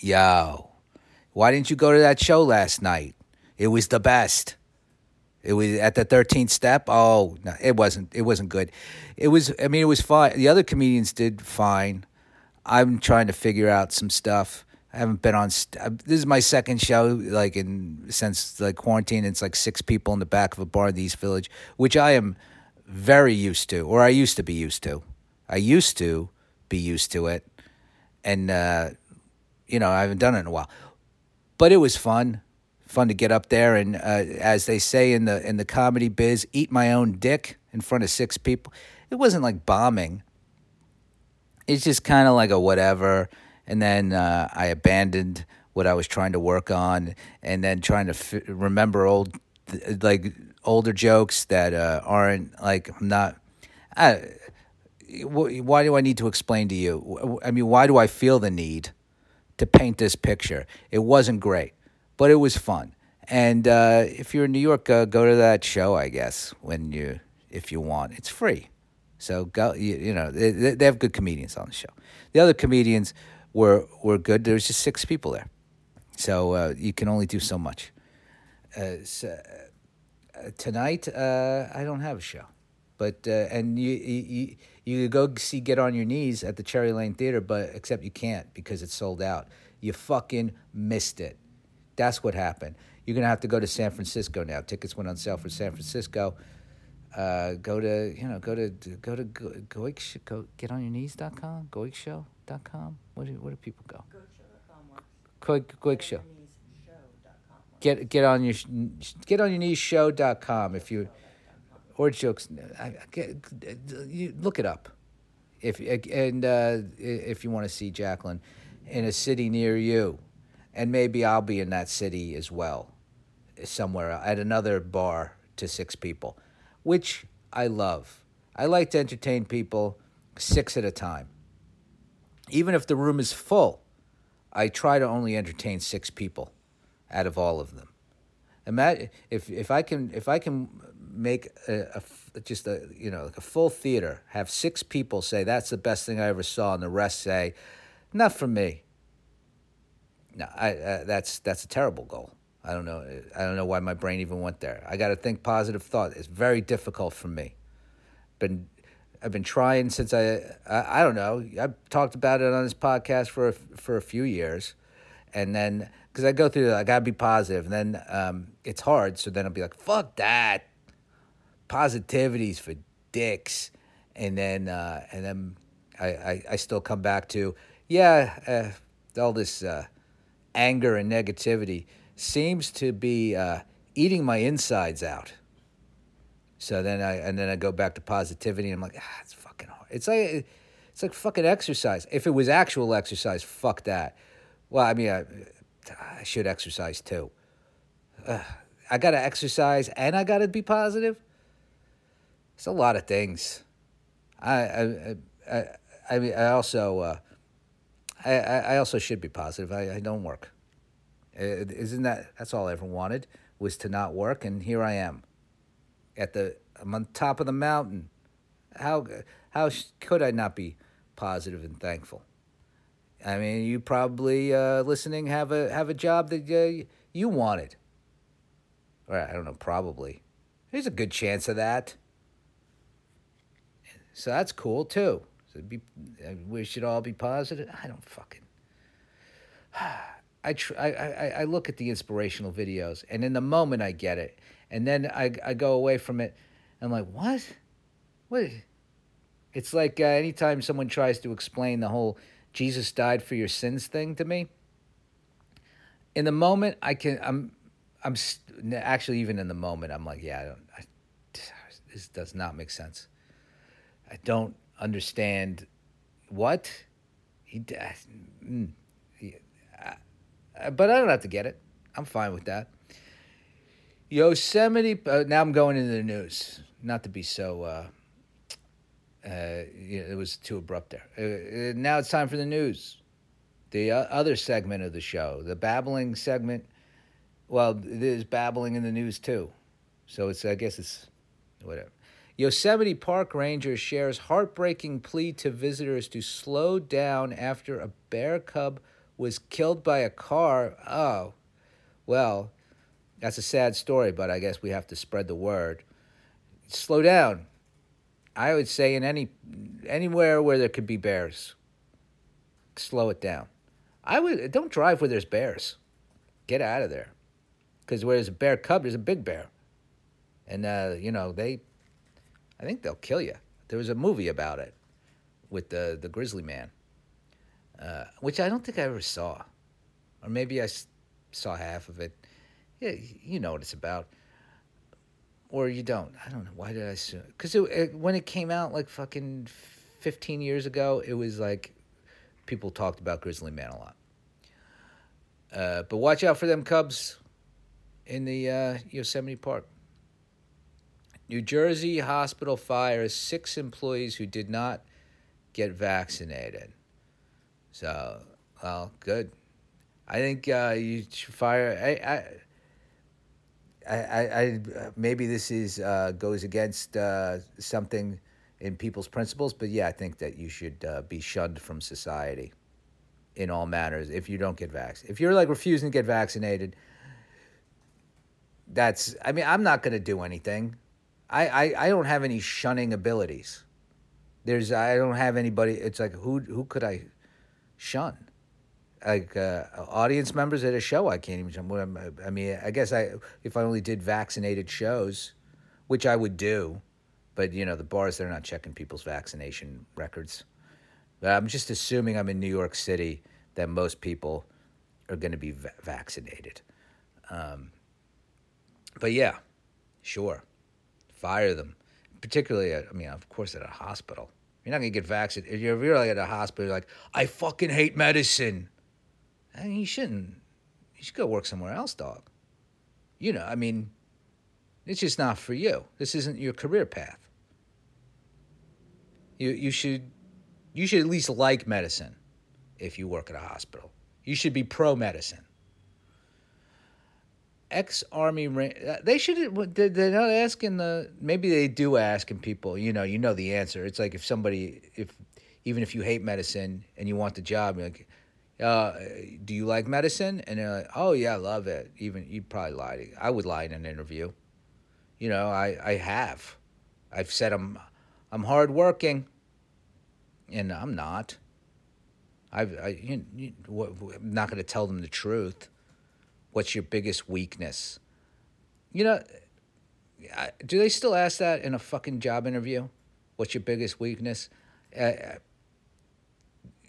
Yo, why didn't you go to that show last night? It was the best. It was at the thirteenth step. Oh, no, it wasn't. It wasn't good. It was. I mean, it was fine. The other comedians did fine. I'm trying to figure out some stuff. I haven't been on. St- uh, this is my second show, like in since like quarantine. It's like six people in the back of a bar in the East Village, which I am very used to, or I used to be used to. I used to be used to it, and uh, you know I haven't done it in a while. But it was fun, fun to get up there and, uh, as they say in the in the comedy biz, eat my own dick in front of six people. It wasn't like bombing. It's just kind of like a whatever, and then uh, I abandoned what I was trying to work on, and then trying to f- remember old like older jokes that uh, aren't like I'm not. I, why do I need to explain to you? I mean, why do I feel the need to paint this picture? It wasn't great, but it was fun. And uh, if you're in New York, uh, go to that show. I guess when you, if you want, it's free. So go. You, you know, they, they have good comedians on the show. The other comedians were were good. There was just six people there, so uh, you can only do so much. Uh, so, uh, tonight, uh, I don't have a show, but and you. you you could go see Get on Your Knees at the Cherry Lane Theater, but except you can't because it's sold out. You fucking missed it. That's what happened. You're gonna have to go to San Francisco now. Tickets went on sale for San Francisco. Uh, go to you know go to go to go, go, go get on your knees.com goikshow.com where do, where do people go quick quick show get get on your get on your knees show.com if you or jokes. I, I, you look it up, if and uh, if you want to see Jacqueline in a city near you, and maybe I'll be in that city as well, somewhere at another bar to six people, which I love. I like to entertain people six at a time. Even if the room is full, I try to only entertain six people out of all of them. Imagine if if I can if I can make a, a, just a you know like a full theater, have six people say that's the best thing I ever saw, and the rest say, not for me. No, I, uh, that's that's a terrible goal. I don't know. I don't know why my brain even went there. I got to think positive thought. It's very difficult for me. Been I've been trying since I, I I, don't know. I've talked about it on this podcast for a, for a few years, and then because I go through, I gotta be positive, and then um, it's hard. So then I'll be like, "Fuck that," positivity's for dicks, and then uh, and then I, I, I still come back to yeah, uh, all this uh, anger and negativity seems to be uh, eating my insides out. So then I and then I go back to positivity, and I'm like, ah, it's fucking hard. It's like it's like fucking exercise. If it was actual exercise, fuck that. Well, I mean, I, I should exercise too. I gotta exercise and I gotta be positive. It's a lot of things. I I I I, mean, I also uh, I I also should be positive. I, I don't work. Isn't that that's all I ever wanted was to not work, and here I am. At the I'm on top of the mountain. How how could I not be positive and thankful? I mean, you probably uh, listening have a have a job that uh, you wanted. Or I don't know, probably. There's a good chance of that. So that's cool too. So be, we should all be positive. I don't fucking. I, tr- I, I, I look at the inspirational videos, and in the moment I get it, and then I, I go away from it. I'm like, what? What? It's like uh, anytime someone tries to explain the whole Jesus died for your sins thing to me. In the moment, I can. I'm. I'm actually even in the moment. I'm like, yeah, I don't. I, this does not make sense. I don't understand what he did. Mm, but I don't have to get it. I'm fine with that. Yosemite. Uh, now I'm going into the news. Not to be so. Uh, uh, you know, it was too abrupt there. Uh, uh, now it's time for the news. The uh, other segment of the show, the babbling segment. Well, there's babbling in the news too, so it's. I guess it's whatever. Yosemite Park Ranger shares heartbreaking plea to visitors to slow down after a bear cub was killed by a car. Oh, well, that's a sad story, but I guess we have to spread the word. Slow down. I would say in any anywhere where there could be bears, slow it down. I would don't drive where there's bears. Get out of there, because where there's a bear cub, there's a big bear, and uh, you know they, I think they'll kill you. There was a movie about it with the the grizzly man, uh, which I don't think I ever saw, or maybe I saw half of it. Yeah, you know what it's about or you don't. I don't know. Why did I assume? Because when it came out like fucking 15 years ago, it was like people talked about Grizzly Man a lot. Uh, but watch out for them Cubs in the uh, Yosemite Park. New Jersey hospital fires six employees who did not get vaccinated. So, well, good. I think uh, you should fire. I, I I, I, maybe this is uh, goes against uh, something in people's principles, but yeah, I think that you should uh, be shunned from society in all manners if you don't get vaccinated. If you're like refusing to get vaccinated, that's. I mean, I'm not going to do anything. I, I, I don't have any shunning abilities. There's I don't have anybody. It's like who who could I shun? like uh, audience members at a show. I can't even. I mean, I guess I if I only did vaccinated shows, which I would do, but you know the bars they're not checking people's vaccination records. But I'm just assuming I'm in New York City that most people are going to be va- vaccinated. Um, but yeah, sure, fire them. Particularly, at, I mean, of course, at a hospital. You're not going to get vaccinated. If you're really at a hospital, you're like, I fucking hate medicine. Mean, you shouldn't. You should go work somewhere else, dog. You know, I mean, it's just not for you. This isn't your career path. You you should you should at least like medicine if you work at a hospital. You should be pro medicine. Ex army uh, they should did they're not asking the maybe they do asking people you know you know the answer it's like if somebody if even if you hate medicine and you want the job like uh, do you like medicine? And they're like, oh yeah, I love it. Even you probably lied. I would lie in an interview. You know, I, I have. I've said I'm I'm hardworking, and I'm not. I've I you, you, I'm not going to tell them the truth. What's your biggest weakness? You know, do they still ask that in a fucking job interview? What's your biggest weakness? Uh,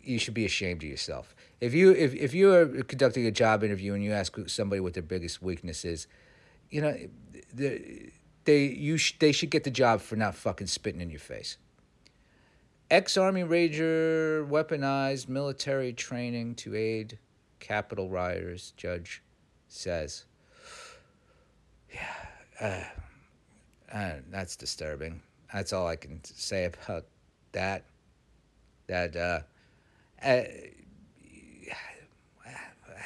you should be ashamed of yourself. If you if, if you are conducting a job interview and you ask somebody what their biggest weakness is, you know, they, they you sh- they should get the job for not fucking spitting in your face. Ex Army Ranger weaponized military training to aid Capitol rioters, judge says. Yeah, uh, uh, that's disturbing. That's all I can say about that. That uh, uh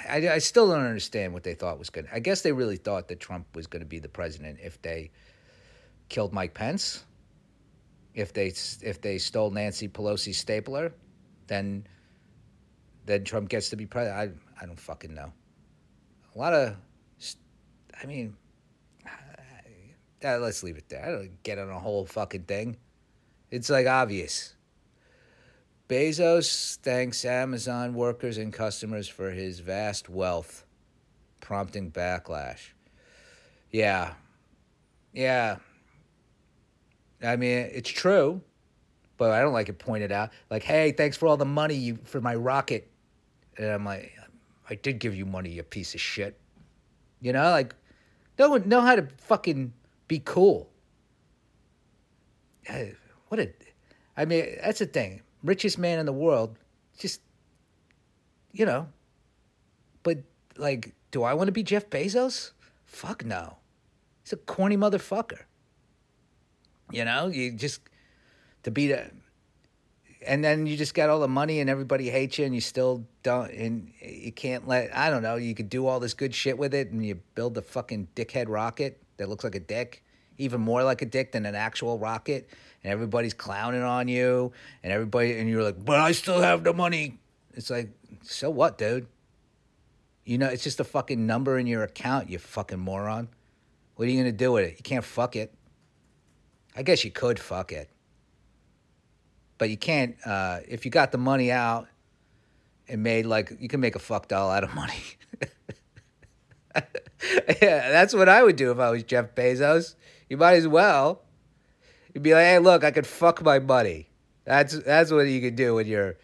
I, I still don't understand what they thought was going to. I guess they really thought that Trump was going to be the president if they killed Mike Pence. If they if they stole Nancy Pelosi's stapler, then then Trump gets to be president. I I don't fucking know. A lot of, I mean, let's leave it there. I don't get on a whole fucking thing. It's like obvious. Bezos thanks Amazon workers and customers for his vast wealth, prompting backlash. Yeah. Yeah. I mean, it's true, but I don't like it pointed out. Like, hey, thanks for all the money you, for my rocket. And I'm like, I did give you money, you piece of shit. You know, like, one know how to fucking be cool. What a, I mean, that's the thing richest man in the world, just, you know. But, like, do I want to be Jeff Bezos? Fuck no. He's a corny motherfucker. You know, you just, to be the, and then you just got all the money and everybody hates you and you still don't, and you can't let, I don't know, you could do all this good shit with it and you build the fucking dickhead rocket that looks like a dick even more like a dick than an actual rocket, and everybody's clowning on you, and everybody, and you're like, but I still have the money. It's like, so what, dude? You know, it's just a fucking number in your account, you fucking moron. What are you going to do with it? You can't fuck it. I guess you could fuck it. But you can't, uh, if you got the money out and made like, you can make a fuck doll out of money. yeah, that's what I would do if I was Jeff Bezos. You might as well. You'd be like, hey, look, I could fuck my money. That's that's what you could do when you're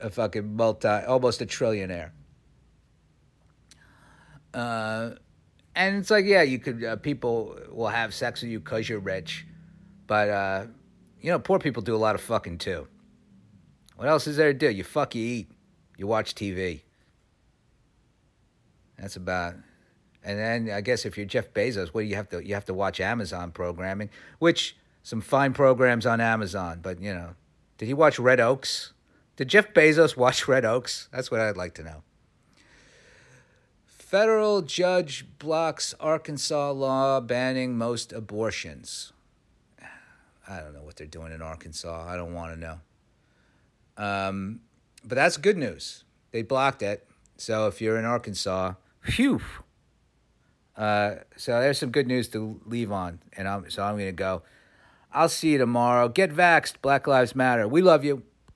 a fucking multi, almost a trillionaire. Uh, and it's like, yeah, you could. Uh, people will have sex with you because you're rich, but uh, you know, poor people do a lot of fucking too. What else is there to do? You fuck, you eat, you watch TV. That's about. And then I guess if you're Jeff Bezos, what do you have to? You have to watch Amazon programming, which some fine programs on Amazon. But you know, did he watch Red Oaks? Did Jeff Bezos watch Red Oaks? That's what I'd like to know. Federal judge blocks Arkansas law banning most abortions. I don't know what they're doing in Arkansas. I don't want to know. Um, but that's good news. They blocked it. So if you're in Arkansas, phew. Uh, so there's some good news to leave on, and I'm so I'm gonna go. I'll see you tomorrow. Get vaxxed. Black Lives Matter. We love you.